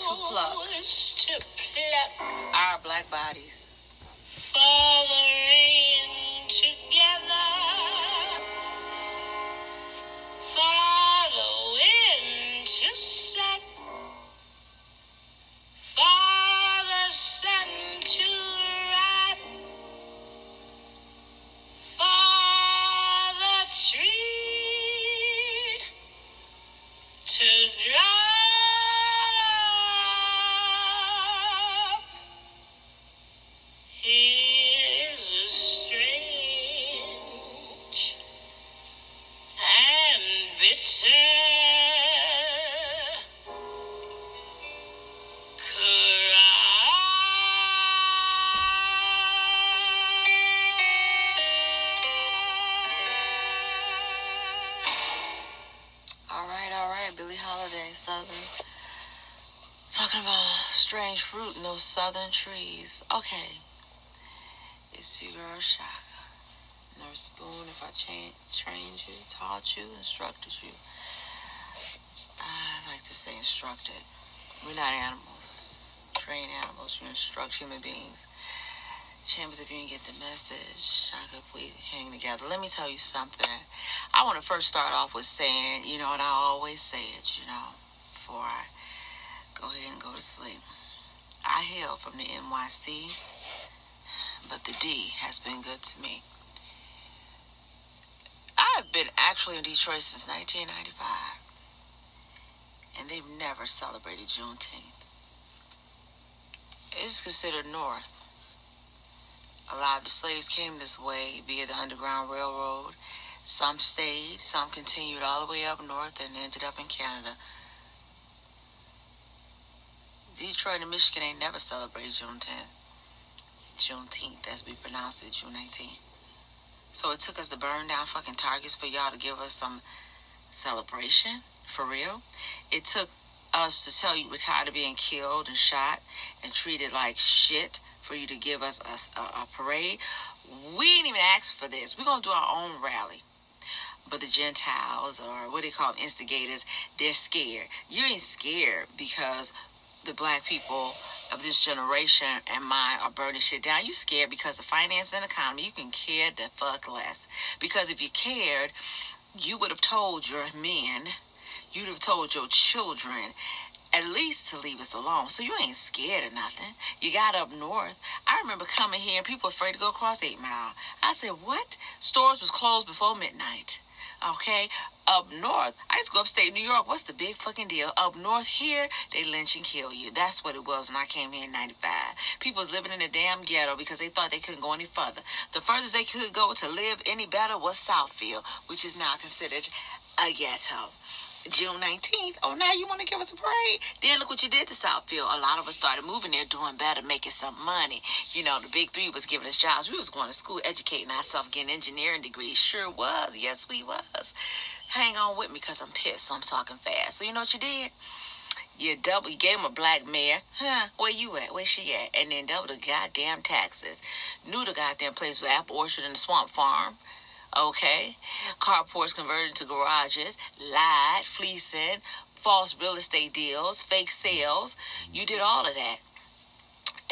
To pluck. to pluck. Our black bodies. Holiday, Southern. Talking about strange fruit in those southern trees. Okay. It's your girl Shaka. Nurse Spoon, if I cha- trained you, taught you, instructed you. I like to say instructed. We're not animals. Train animals. You instruct human beings. Chambers, if you didn't get the message, Shaka, we hang together. Let me tell you something. I want to first start off with saying, you know, and I always say it, you know, before I go ahead and go to sleep. I hail from the NYC, but the D has been good to me. I've been actually in Detroit since 1995, and they've never celebrated Juneteenth. It's considered North. A lot of the slaves came this way via the Underground Railroad. Some stayed, some continued all the way up north and ended up in Canada. Detroit and Michigan ain't never celebrated Juneteenth. Juneteenth, as we pronounce it, June 19th. So it took us to burn down fucking targets for y'all to give us some celebration, for real. It took us to tell you we're tired of being killed and shot and treated like shit for you to give us a, a, a parade. We didn't even ask for this. We're going to do our own rally. But the Gentiles, or what they call instigators, they're scared. You ain't scared because the black people of this generation and mine are burning shit down. You scared because of finance and economy. You can care the fuck less. Because if you cared, you would have told your men, you'd have told your children, at least to leave us alone. So you ain't scared of nothing. You got up north. I remember coming here and people afraid to go across Eight Mile. I said, what? Stores was closed before midnight. Okay, up north, I used to go upstate New York. What's the big fucking deal? Up north here, they lynch and kill you. That's what it was when I came here in '95. People was living in a damn ghetto because they thought they couldn't go any further. The furthest they could go to live any better was Southfield, which is now considered a ghetto. June 19th. Oh, now you want to give us a parade? Then look what you did to Southfield. A lot of us started moving there, doing better, making some money. You know, the big three was giving us jobs. We was going to school, educating ourselves, getting engineering degrees. Sure was. Yes, we was. Hang on with me because I'm pissed, so I'm talking fast. So you know what you did? You double, you gave him a black mayor. Huh? Where you at? Where she at? And then double the goddamn taxes. Knew the goddamn place with apple orchard and the swamp farm. Okay, carports converted into garages, lied, fleecing, false real estate deals, fake sales. You did all of that.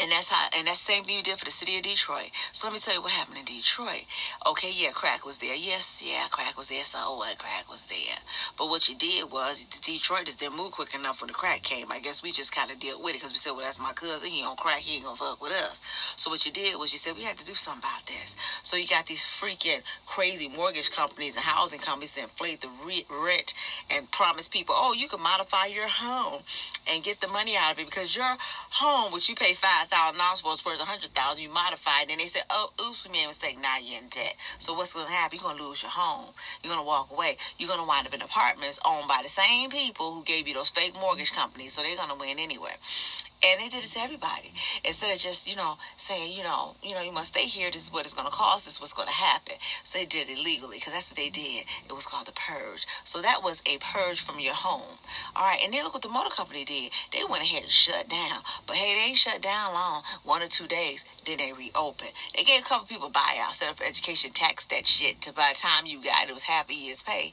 And that's how, and that's the same thing you did for the city of Detroit. So let me tell you what happened in Detroit. Okay, yeah, crack was there. Yes, yeah, crack was there. So what? Crack was there. But what you did was, the Detroit just didn't move quick enough when the crack came. I guess we just kind of dealt with it because we said, well, that's my cousin. He on crack. He ain't gonna fuck with us. So what you did was you said we had to do something about this. So you got these freaking crazy mortgage companies and housing companies that inflate the rent and promise people, oh, you can modify your home and get the money out of it because your home, which you pay five thousand dollars for, is worth a hundred thousand. You modified, and they said, oh, oops, we made a mistake. Now you're in debt. So what's going to happen? You're going to lose your home. You're going to walk away. You're going to wind up in apartments owned by the same people who gave you those fake mortgage companies. So they're going to win anyway. And they did it to everybody. Instead of just, you know, saying, you know, you know, you must stay here. This is what it's going to cost. This is what's going to happen. So they did it legally because that's what they did. It was called the purge. So that was a purge from your home. All right. And then look what the motor company did. They went ahead and shut down. But hey, they ain't shut down long. One or two days. Then they reopened. They gave a couple people buyouts, set up education, tax that shit to by the time you got it, it was half a year's pay.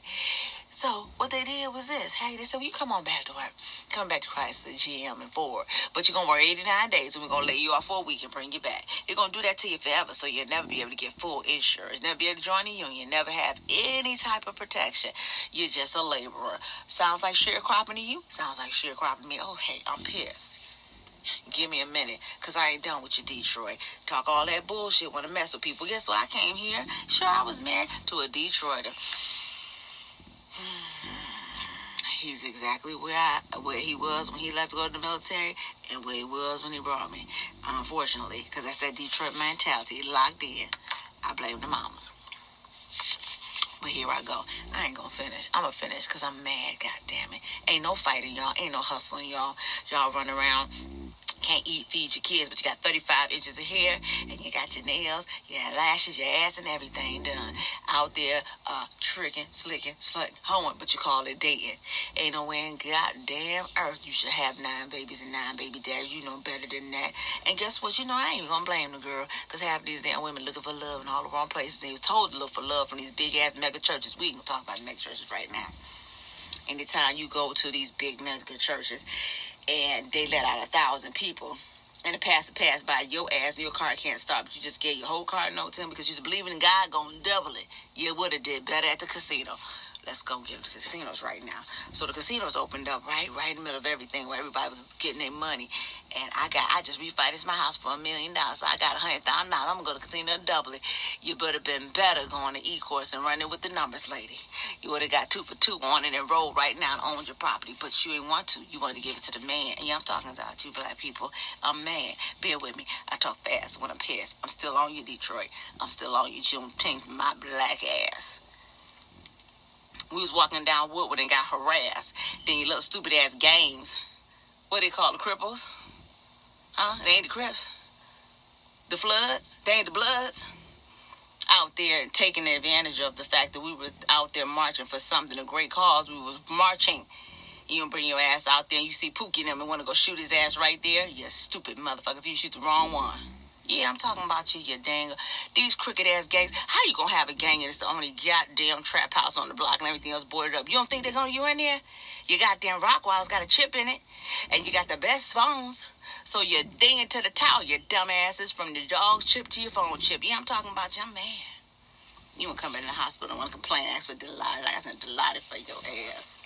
So what they did was this. Hey, they said, well, you come on back to work. Come back to Chrysler GM, and Ford. But you're going to work 89 days, and we're going to lay you off for a week and bring you back. They're going to do that to you forever, so you'll never be able to get full insurance, never be able to join a union, never have any type of protection. You're just a laborer. Sounds like sharecropping to you? Sounds like sharecropping to me. Oh, hey, I'm pissed. Give me a minute, because I ain't done with you, Detroit. Talk all that bullshit, want to mess with people. Guess what? I came here. Sure, I was married to a Detroiter. He's exactly where I where he was when he left to go to the military, and where he was when he brought me. Unfortunately, because that's that Detroit mentality locked in. I blame the mamas. But here I go. I ain't gonna finish. I'm gonna finish because I'm mad. God damn it. Ain't no fighting, y'all. Ain't no hustling, y'all. Y'all run around can't eat, feed your kids, but you got 35 inches of hair and you got your nails, your lashes, your ass, and everything done. Out there, uh, tricking, slicking, slutting, hoeing, but you call it dating. Ain't no way in goddamn earth you should have nine babies and nine baby dads. You know better than that. And guess what? You know, I ain't even gonna blame the girl, because half these damn women looking for love in all the wrong places. They was told to look for love from these big ass mega churches. We can talk about mega churches right now. Anytime you go to these big mega churches, and they let out a thousand people. And the pastor passed by your ass and your car can't stop. You just gave your whole car note to him because you're believing in God gonna double it. You would have did better at the casino let's go get into casinos right now. So the casinos opened up right, right in the middle of everything where everybody was getting their money. And I got, I just refinanced my house for a million dollars. I got a hundred thousand dollars. I'm gonna go to casino and double it. You would have been better going to e-course and running with the numbers, lady. You would have got two for two on it and rolled right now and owned your property, but you didn't want to. You wanted to give it to the man. And yeah, I'm talking about you black people. I'm mad. Bear with me. I talk fast when I'm pissed. I'm still on you, Detroit. I'm still on you, Juneteenth, my black ass we was walking down Woodward and got harassed. Then you little stupid ass games. What they call the cripples? Huh? They ain't the Crips. The Floods? They ain't the Bloods? Out there taking advantage of the fact that we was out there marching for something, a great cause. We was marching. You don't bring your ass out there and you see Pookie and them and want to go shoot his ass right there. You stupid motherfuckers. You shoot the wrong one. Yeah, I'm talking about you, you dang. These crooked ass gangs. How you gonna have a gang and it's the only goddamn trap house on the block and everything else boarded up? You don't think they're gonna you in there? Your goddamn Rockwell's got a chip in it, and you got the best phones. So you're dinging to the towel, you dumbasses, from the dog's chip to your phone chip. Yeah, I'm talking about you. I'm mad. You want to come in the hospital and want to complain, ask for Dilaudid. I said Dilaudid for your ass.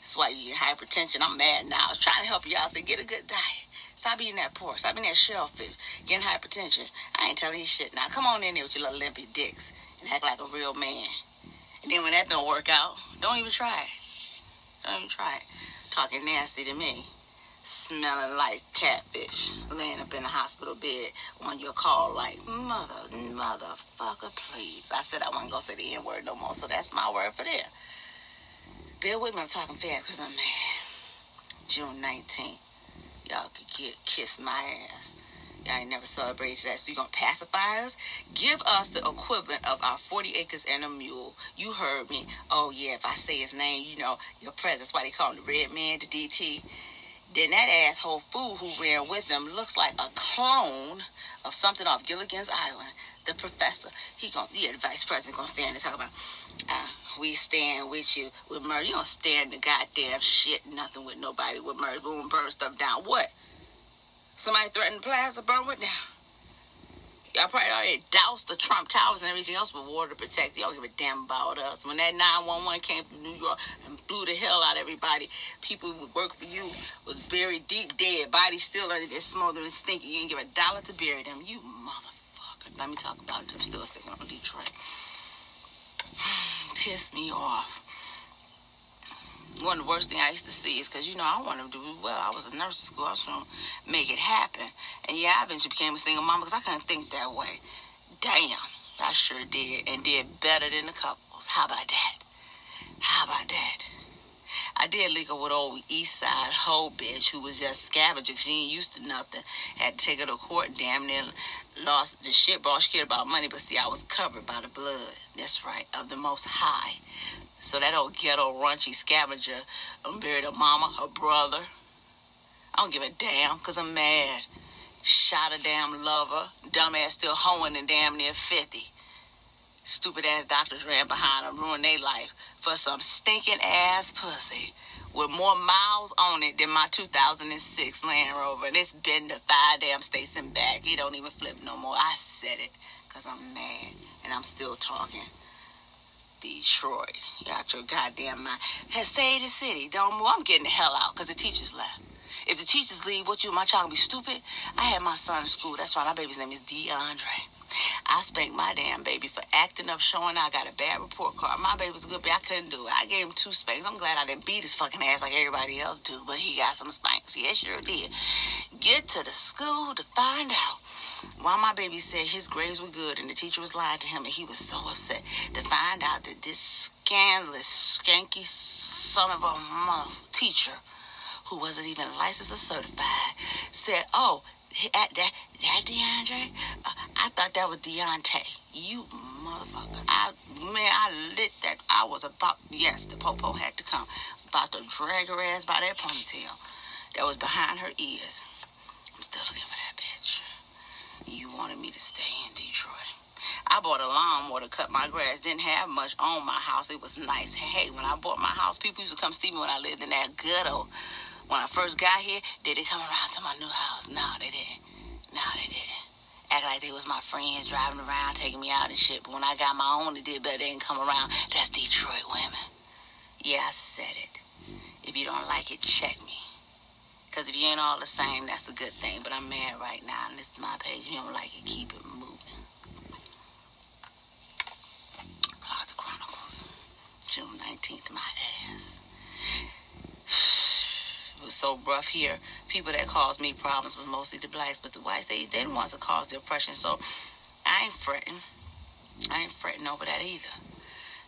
That's why you get hypertension. I'm mad now. I was trying to help you out. Say, get a good diet. Stop eating that pork. Stop eating that shellfish. Getting hypertension. I ain't telling you shit. Now come on in there with your little limpy dicks and act like a real man. And then when that don't work out, don't even try. Don't even try. Talking nasty to me. Smelling like catfish. Laying up in a hospital bed on your call like, mother, motherfucker, please. I said I wasn't going to say the N word no more, so that's my word for that. Bear with me, I'm talking fast because I'm mad. June 19th y'all could get kiss my ass. Y'all ain't never celebrated that. So you gonna pacify us? Give us the equivalent of our 40 acres and a mule. You heard me. Oh yeah, if I say his name, you know your presence. Why they call him the red man, the DT. Then that asshole fool who ran with them looks like a clone of something off Gilligan's Island. The professor, he gonna, the vice president gonna stand and talk about, uh, we stand with you with murder. You don't stand the goddamn shit, nothing with nobody with murder. Boom, burn stuff down. What? Somebody threatened the plaza, burn it down. Y'all probably already doused the Trump Towers and everything else with water to protect. Y'all give a damn about us. When that 911 came from New York and blew the hell out of everybody, people who work for you was buried deep dead, bodies still under there smoldering, stinking. You didn't give a dollar to bury them. You motherfucker. Let me talk about it. I'm still sticking on Detroit. Piss me off one of the worst things I used to see is because, you know, I wanted to do well. I was a nurse at school. I was trying to make it happen. And yeah, I eventually became a single mom because I couldn't think that way. Damn, I sure did. And did better than the couples. How about that? How about that? I did link up with old East Side hoe bitch who was just scavenging. She ain't used to nothing. Had to take her to court. Damn near lost the shit. She cared about money, but see, I was covered by the blood. That's right, of the Most High. So that old ghetto raunchy scavenger um, buried her mama, her brother. I don't give a damn, cause I'm mad. Shot a damn lover. Dumbass still hoeing and damn near 50. Stupid ass doctors ran behind them, ruined their life for some stinking ass pussy with more miles on it than my 2006 Land Rover. And it's been to five damn states and back. He don't even flip no more. I said it because I'm mad and I'm still talking. Detroit, you your goddamn mind. Has say the city, don't move. I'm getting the hell out because the teachers left. If the teachers leave, what you, my child gonna be stupid? I had my son in school. That's why my baby's name is DeAndre. I spanked my damn baby for acting up, showing I got a bad report card. My baby was a good baby. I couldn't do it. I gave him two spanks. I'm glad I didn't beat his fucking ass like everybody else do, but he got some spanks. Yes, sure did. Get to the school to find out why my baby said his grades were good and the teacher was lying to him and he was so upset to find out that this scandalous, skanky son of a mother teacher who wasn't even licensed or certified said, oh, that, uh, that, that DeAndre? I thought that was Deontay. You motherfucker. I, man, I lit that. I was about, yes, the popo had to come. I was about to drag her ass by that ponytail that was behind her ears. I'm still looking for that bitch. You wanted me to stay in Detroit. I bought a lawnmower to cut my grass. Didn't have much on my house. It was nice. Hey, when I bought my house, people used to come see me when I lived in that ghetto. When I first got here, did they come around to my new house? No, they didn't. No, they didn't. Act like they was my friends driving around, taking me out and shit. But when I got my own, they did, better. they didn't come around. That's Detroit women. Yeah, I said it. If you don't like it, check me. Because if you ain't all the same, that's a good thing. But I'm mad right now, and this is my page. If you don't like it, keep it moving. Closet Chronicles, June 19th, my ass. So rough here. People that caused me problems was mostly the blacks, but the whites, they, they the ones that caused the oppression. So I ain't fretting. I ain't fretting over that either.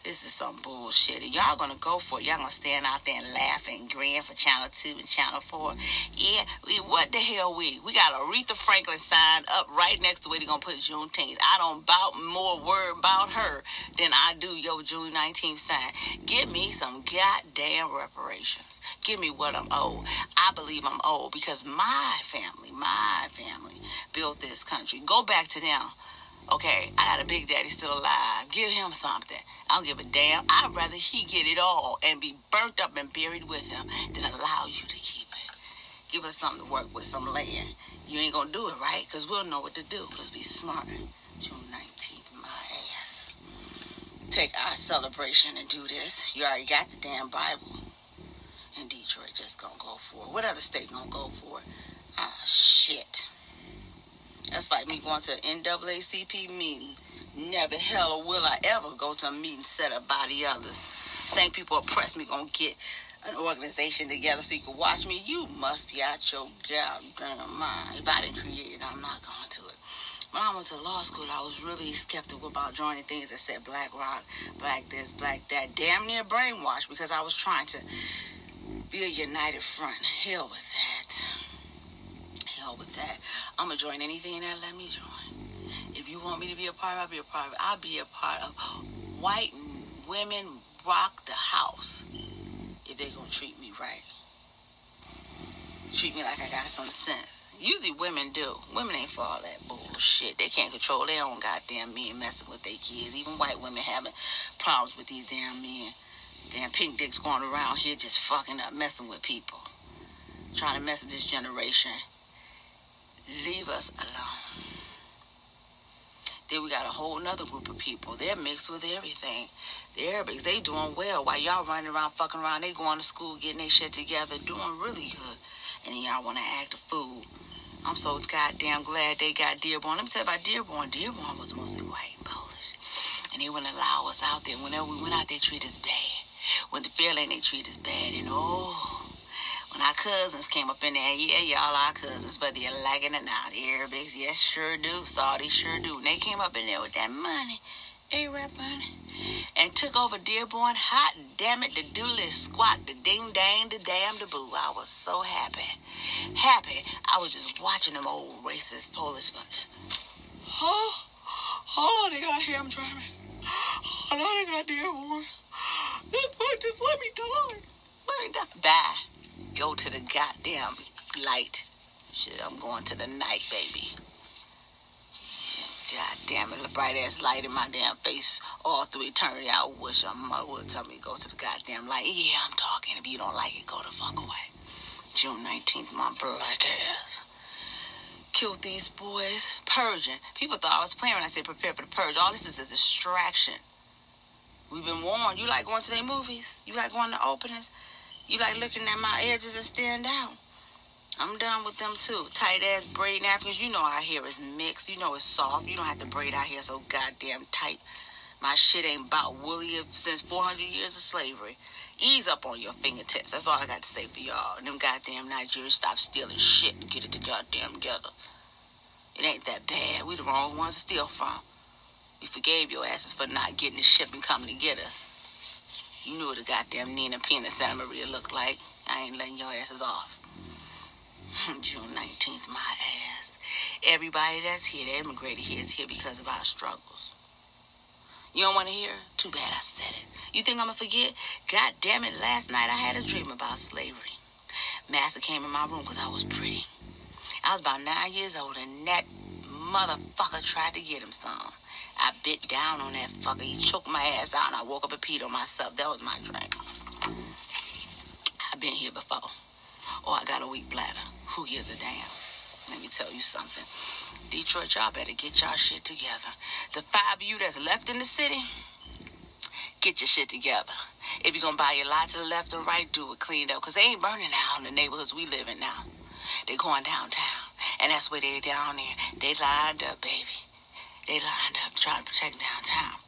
This is some bullshit. And y'all gonna go for it. Y'all gonna stand out there and laugh and grin for Channel 2 and Channel 4. Yeah, we, what the hell we? We got Aretha Franklin signed up right next to where they gonna put Juneteenth. I don't bout more word about her than I do your June 19th sign. Give me some goddamn reparations. Give me what I'm owed. I believe I'm owed because my family, my family built this country. Go back to them. Okay, I got a big daddy still alive. Give him something. I don't give a damn. I'd rather he get it all and be burnt up and buried with him than allow you to keep it. Give us something to work with, some land. You ain't gonna do it right, because we'll know what to do, because we smart. June 19th, my ass. Take our celebration and do this. You already got the damn Bible. And Detroit just gonna go for it. What other state gonna go for it? Ah, shit. That's like me going to an NAACP meeting. Never hell will I ever go to a meeting set up by the others. Same people oppress me gonna get an organization together so you can watch me. You must be out your goddamn mind. If I didn't create it, I'm not going to it. When I went to law school, I was really skeptical about joining things that said black rock, black this, black that. Damn near brainwashed because I was trying to be a united front. Hell with that hell with that. I'm gonna join anything that let me join. If you want me to be a part, I'll be a part of. I'll be a part of white women rock the house if they gonna treat me right. Treat me like I got some sense. Usually women do. Women ain't for all that bullshit. They can't control their own goddamn men messing with their kids. Even white women having problems with these damn men. Damn pink dicks going around here just fucking up, messing with people. Trying to mess with this generation leave us alone. Then we got a whole nother group of people. They're mixed with everything. The Arabics, they doing well. While y'all running around, fucking around, they going to school, getting their shit together, doing really good. And then y'all want to act a fool. I'm so goddamn glad they got Dearborn. Let me tell you about Dearborn. Dearborn was mostly white Polish. And they wouldn't allow us out there. Whenever we went out, they treat us bad. When the Fairlane, they treat us bad. And oh, when our cousins came up in there, yeah, y'all our cousins, but they're lagging it now. The Arabics, yes, sure do. Saudis sure do. When they came up in there with that money, A-Rap honey. And took over Dearborn. Hot damn it, the dooley squat, the ding dang, the damn the boo. I was so happy. Happy. I was just watching them old racist Polish guys. Oh, oh, they got ham driving. Oh, no, they got Dearborn. Just, just let me die. Let me die. Bye. Go to the goddamn light. Shit, I'm going to the night, baby. God damn it, the bright ass light in my damn face all through eternity. I wish my mother would tell me to go to the goddamn light. Yeah, I'm talking. If you don't like it, go the fuck away. June 19th, my black ass. Killed these boys. Purging. People thought I was playing when I said prepare for the purge. All this is a distraction. We've been warned. You like going to their movies? You like going to openings? You like looking at my edges and stand out? I'm done with them too. Tight ass braid Africans. You know our hair is mixed. You know it's soft. You don't have to braid our hair so goddamn tight. My shit ain't about woolly since 400 years of slavery. Ease up on your fingertips. That's all I got to say for y'all. Them goddamn Nigerians stop stealing shit and get it to goddamn together. It ain't that bad. We the wrong ones to steal from. We forgave your asses for not getting the ship and coming to get us. You knew what a goddamn Nina Pinta Santa Maria looked like. I ain't letting your asses off. June 19th, my ass. Everybody that's here, that immigrated here, is here because of our struggles. You don't want to hear? Too bad I said it. You think I'm going to forget? God damn it, last night I had a dream about slavery. Master came in my room because I was pretty. I was about nine years old, and that motherfucker tried to get him some. I bit down on that fucker. He choked my ass out, and I woke up and peed on myself. That was my drink. I've been here before. Or I got a weak bladder. Who gives a damn? Let me tell you something. Detroit, y'all better get y'all shit together. The five of you that's left in the city, get your shit together. If you're gonna buy your lot to the left and right, do it cleaned up. Cause they ain't burning out in the neighborhoods we live in now. They're going downtown. And that's where they down there. They lined up, baby. They lined up trying to protect downtown.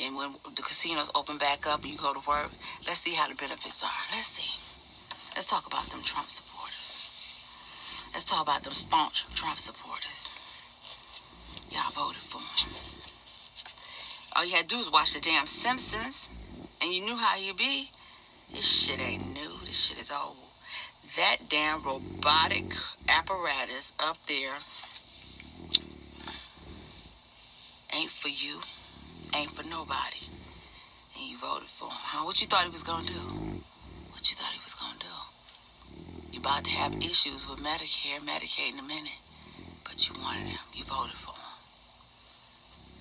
And when the casinos open back up and you go to work, let's see how the benefits are. Let's see. Let's talk about them Trump supporters. Let's talk about them staunch Trump supporters. Y'all voted for him. All you had to do was watch the damn Simpsons, and you knew how you'd be. This shit ain't new. This shit is old. That damn robotic apparatus up there ain't for you, ain't for nobody. And you voted for him. Huh? What you thought he was gonna do? What you thought he was gonna do? You about to have issues with Medicare, Medicaid in a minute, but you wanted him. You voted for him.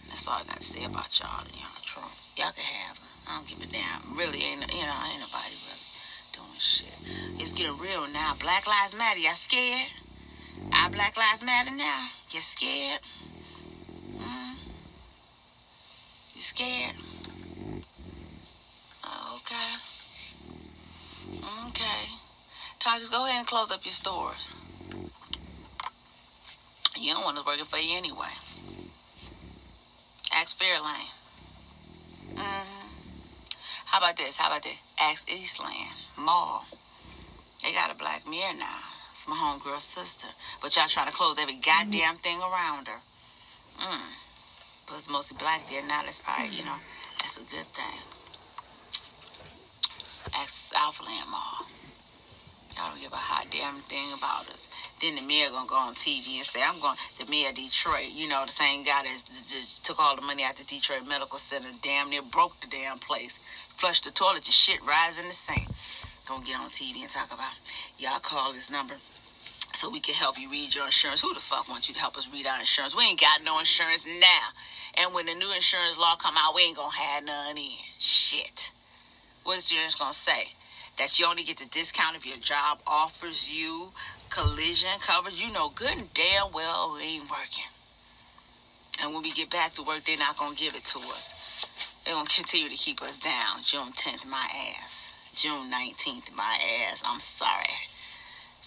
That's all I got to say about y'all, you know, Trump. Y'all can have him. I don't give a damn. Really ain't, you know, ain't nobody really doing shit. It's getting real now. Black Lives Matter. Y'all scared? Our Black Lives Matter now. You scared? Mm. You scared? Oh, okay. Okay. Tigers, go ahead and close up your stores. You don't want us working for you anyway. Ask Fairlane. Mm-hmm. How about this? How about this? Ask Eastland Mall. They got a black mirror now. It's my homegirl's sister. But y'all trying to close every goddamn thing around her. Mm. But it's mostly black there now. That's probably, you mm-hmm. know, that's a good thing. Ask Southland Mall. Y'all don't give a hot damn thing about us. Then the mayor gonna go on TV and say, I'm going, the mayor of Detroit, you know, the same guy that just took all the money out the Detroit Medical Center, damn near broke the damn place. Flushed the toilet, your shit rise in the sink. Gonna get on TV and talk about, y'all call this number so we can help you read your insurance. Who the fuck wants you to help us read our insurance? We ain't got no insurance now. And when the new insurance law come out, we ain't gonna have none in. Shit. What is the insurance gonna say? That you only get the discount if your job offers you collision coverage. You know good and damn well it ain't working. And when we get back to work, they're not gonna give it to us. They're gonna continue to keep us down. June 10th, my ass. June 19th, my ass. I'm sorry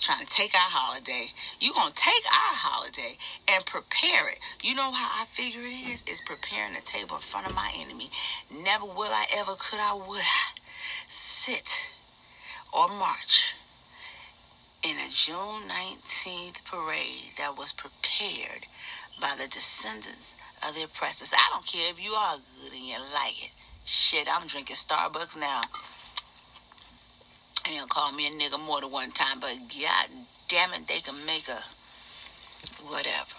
trying to take our holiday. You're going to take our holiday and prepare it. You know how I figure it is? It's preparing the table in front of my enemy. Never will I ever, could I, would I sit or march in a June 19th parade that was prepared by the descendants of the oppressors. I don't care if you are good and you like it. Shit, I'm drinking Starbucks now. And you'll call me a nigga more than one time, but god damn it, they can make a whatever.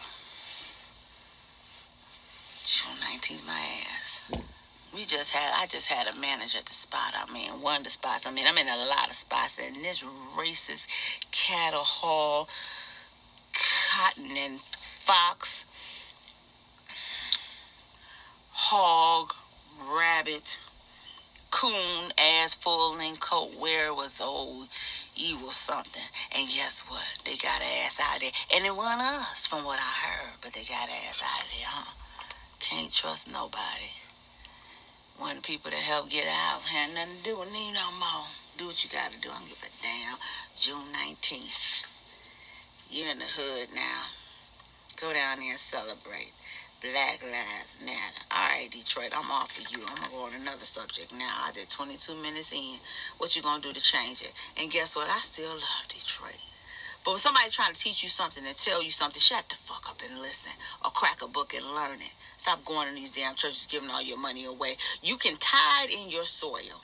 June 19th, my ass. We just had, I just had a manager at the spot. I mean, one of the spots. I mean, I'm in a lot of spots, and this racist cattle haul, cotton and fox, hog, rabbit, coon, ass full in coat wear was old evil something. And guess what? They got ass out there. And it wasn't us from what I heard, but they got ass out of there, huh? Can't trust nobody. One of the people that helped get out had nothing to do with me no more. Do what you gotta do. I don't give a damn. June 19th. You're in the hood now. Go down there and celebrate. Black Lives Matter. All right, Detroit, I'm off for you. I'm gonna go on another subject now. I did 22 minutes in. What you gonna do to change it? And guess what? I still love Detroit. But when somebody trying to teach you something and tell you something, shut the fuck up and listen, or crack a book and learn it. Stop going to these damn churches giving all your money away. You can tithe in your soil.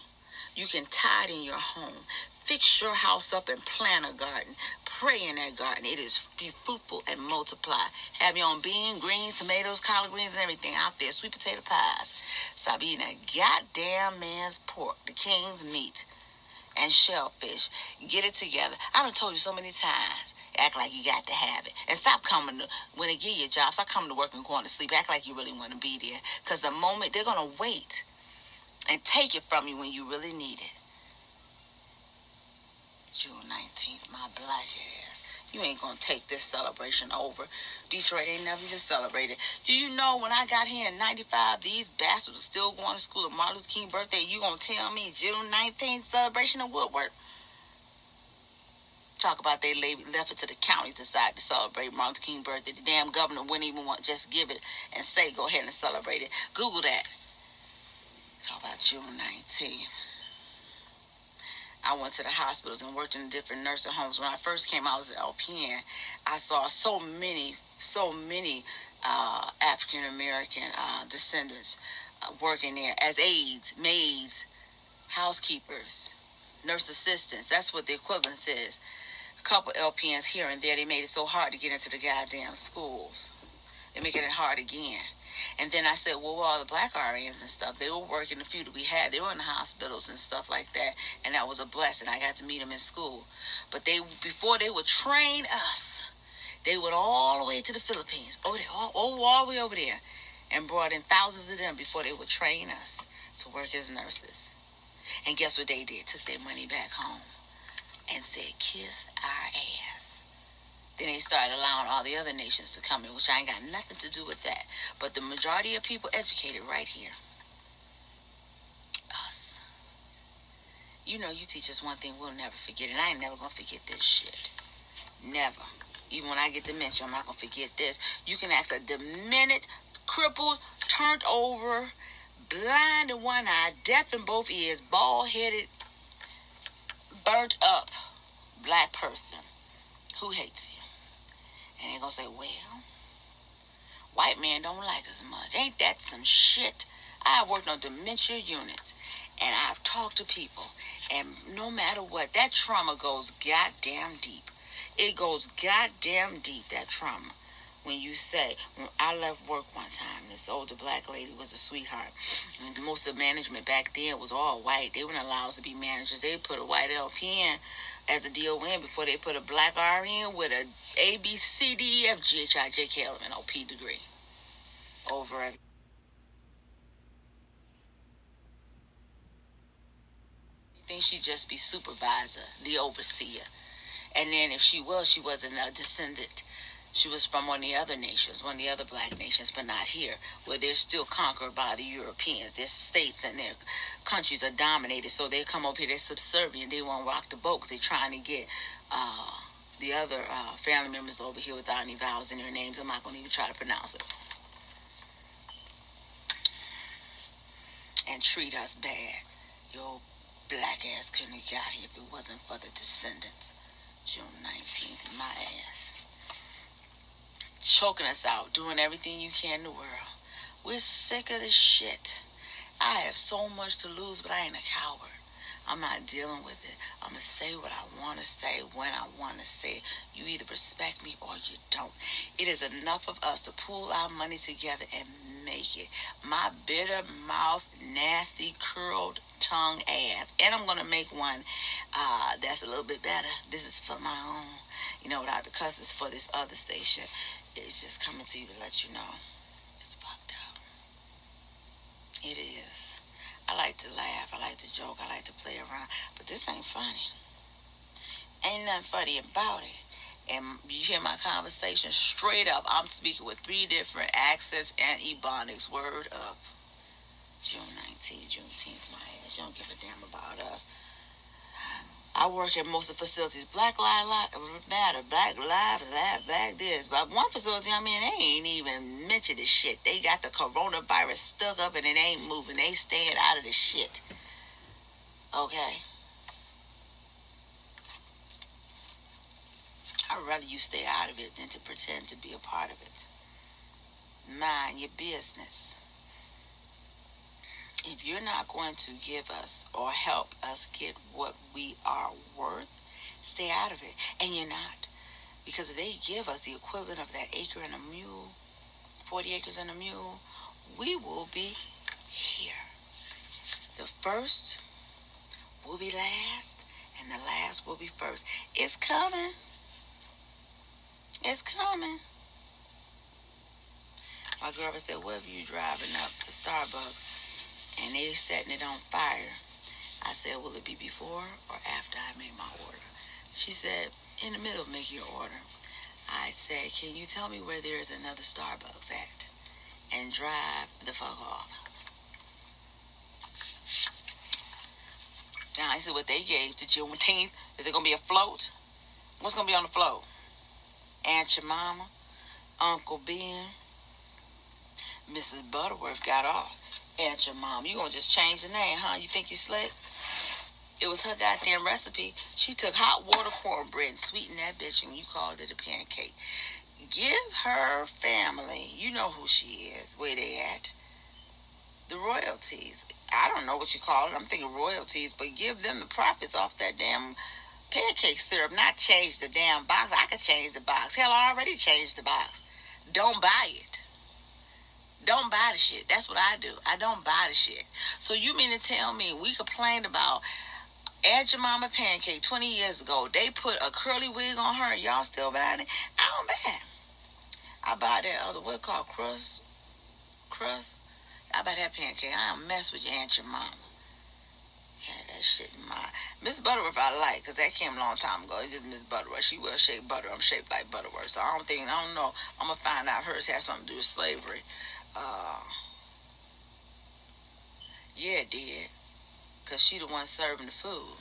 You can tithe in your home. Fix your house up and plant a garden. Pray in that garden. It is be fruitful and multiply. Have your own beans, greens, tomatoes, collard greens, and everything out there. Sweet potato pies. Stop eating that goddamn man's pork, the king's meat, and shellfish. Get it together. I done told you so many times. Act like you got to have it. And stop coming to, when they give you a job, stop coming to work and going to sleep. Act like you really want to be there. Because the moment they're going to wait and take it from you when you really need it. June 19th, ass. You ain't gonna take this celebration over. Detroit ain't never even celebrated. Do you know when I got here in 95, these bastards were still going to school on Martin Luther King birthday? You gonna tell me June 19th celebration of Woodward? Talk about they left it to the county to decide to celebrate Martin Luther King birthday. The damn governor wouldn't even want just give it and say go ahead and celebrate it. Google that. Talk about June 19th. I went to the hospitals and worked in different nursing homes. When I first came, I was at LPN. I saw so many, so many uh, African American uh, descendants uh, working there as aides, maids, housekeepers, nurse assistants. That's what the equivalent is. A couple LPNs here and there. They made it so hard to get into the goddamn schools. They're making it hard again. And then I said, well, all the black RNs and stuff, they were working the few that we had. They were in the hospitals and stuff like that. And that was a blessing. I got to meet them in school. But they, before they would train us, they went all the way to the Philippines, oh, over there, all, oh, all the way over there, and brought in thousands of them before they would train us to work as nurses. And guess what they did? Took their money back home and said, kiss our ass. Then they started allowing all the other nations to come in, which I ain't got nothing to do with that. But the majority of people educated right here. Us. You know, you teach us one thing we'll never forget, and I ain't never gonna forget this shit. Never. Even when I get dementia, I'm not gonna forget this. You can ask a demented, crippled, turned over, blind in one eye, deaf in both ears, bald headed, burnt up black person who hates you. And they're going to say, well, white men don't like us much. Ain't that some shit? I have worked on dementia units and I've talked to people. And no matter what, that trauma goes goddamn deep. It goes goddamn deep, that trauma. When you say, when I left work one time, this older black lady was a sweetheart. And most of the management back then was all white. They weren't allowed to be managers. They put a white LPN as a DON before they put a black RN with a A, B, C, D, E, F, G, H, I, J, K, L, M, N, O, P degree. Over. You think she'd just be supervisor, the overseer. And then if she was, she wasn't a descendant she was from one of the other nations, one of the other black nations, but not here, where they're still conquered by the Europeans. Their states and their countries are dominated, so they come up here, they're subservient. They won't rock the boat because they're trying to get uh, the other uh, family members over here without any vowels in their names. I'm not going to even try to pronounce it. And treat us bad. Your black ass couldn't have got here if it wasn't for the descendants. June 19th, my ass choking us out, doing everything you can in the world. We're sick of this shit. I have so much to lose, but I ain't a coward. I'm not dealing with it. I'm going to say what I want to say when I want to say it. You either respect me or you don't. It is enough of us to pull our money together and make it. My bitter mouth, nasty, curled tongue ass. And I'm going to make one uh, that's a little bit better. This is for my own, you know, without the cusses for this other station. It's just coming to you to let you know. It's fucked up. It is. I like to laugh. I like to joke. I like to play around. But this ain't funny. Ain't nothing funny about it. And you hear my conversation straight up. I'm speaking with three different accents and ebonics. Word up. June 19th, Juneteenth, my ass. You don't give a damn about us. I work at most of the facilities. Black Lives Matter, Black Lives that, Black this. But one facility, I mean, they ain't even mentioned this shit. They got the coronavirus stuck up and it ain't moving. They staying out of the shit. Okay. I'd rather you stay out of it than to pretend to be a part of it. Mind your business if you're not going to give us or help us get what we are worth, stay out of it. And you're not. Because if they give us the equivalent of that acre and a mule, 40 acres and a mule, we will be here. The first will be last, and the last will be first. It's coming. It's coming. My girlfriend said, What if you driving up to Starbucks and they setting it on fire. I said, will it be before or after I make my order? She said, in the middle of making your order. I said, can you tell me where there is another Starbucks at? And drive the fuck off. Now, I said what they gave to Juneteenth. Is it going to be a float? What's going to be on the float? Aunt Jemima, Uncle Ben, Mrs. Butterworth got off at your mom. You gonna just change the name, huh? You think you slick? It was her goddamn recipe. She took hot water cornbread and sweetened that bitch, and you called it a pancake. Give her family, you know who she is, where they at. The royalties. I don't know what you call it. I'm thinking royalties, but give them the profits off that damn pancake syrup. Not change the damn box. I could change the box. Hell, I already changed the box. Don't buy it. Don't buy the shit. That's what I do. I don't buy the shit. So you mean to tell me we complained about Aunt Jemima Pancake 20 years ago. They put a curly wig on her and y'all still buying it? I don't buy it. I buy that other, what called crust? Crust? I buy that pancake. I don't mess with your Aunt Jemima. Yeah, that shit in my Miss Butterworth I like because that came a long time ago. It's just Miss Butterworth. She will shape butter. I'm shaped like Butterworth. So I don't think I don't know. I'm gonna find out hers has something to do with slavery. Uh, yeah, it did. Because she the one serving the food.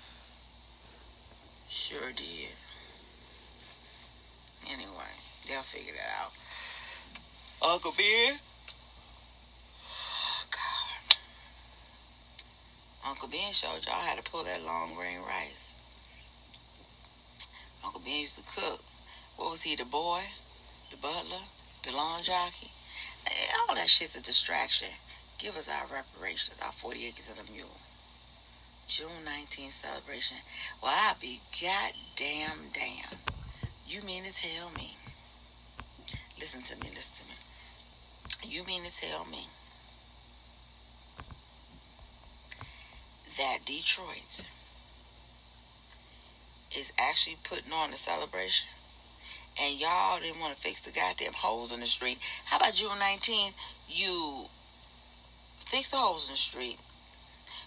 Sure did. Anyway, they'll figure that out. Uncle Ben? Oh, God. Uncle Ben showed y'all how to pull that long grain rice. Uncle Ben used to cook. What was he, the boy? The butler? The lawn jockey? Eh, all that shit's a distraction. Give us our reparations, our 40 acres of a mule. June 19th celebration. Well, I'll be goddamn damn. You mean to tell me? Listen to me, listen to me. You mean to tell me that Detroit is actually putting on a celebration? And y'all didn't want to fix the goddamn holes in the street. How about June 19th? You fix the holes in the street,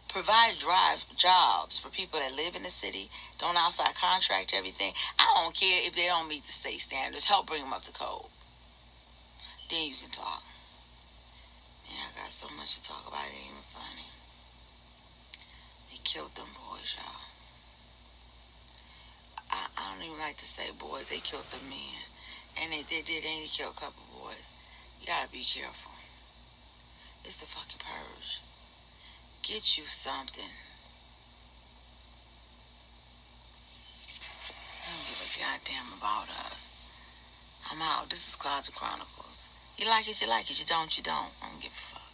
provide drive jobs for people that live in the city, don't outside contract everything. I don't care if they don't meet the state standards. Help bring them up to code. Then you can talk. Yeah, I got so much to talk about. It ain't even funny. They killed them boys, y'all. I, I don't even like to say boys. They killed the men. And they, they did, they kill a couple boys. You gotta be careful. It's the fucking purge. Get you something. I don't give a goddamn about us. I'm out. This is Closet Chronicles. You like it, you like it. You don't, you don't. I don't give a fuck.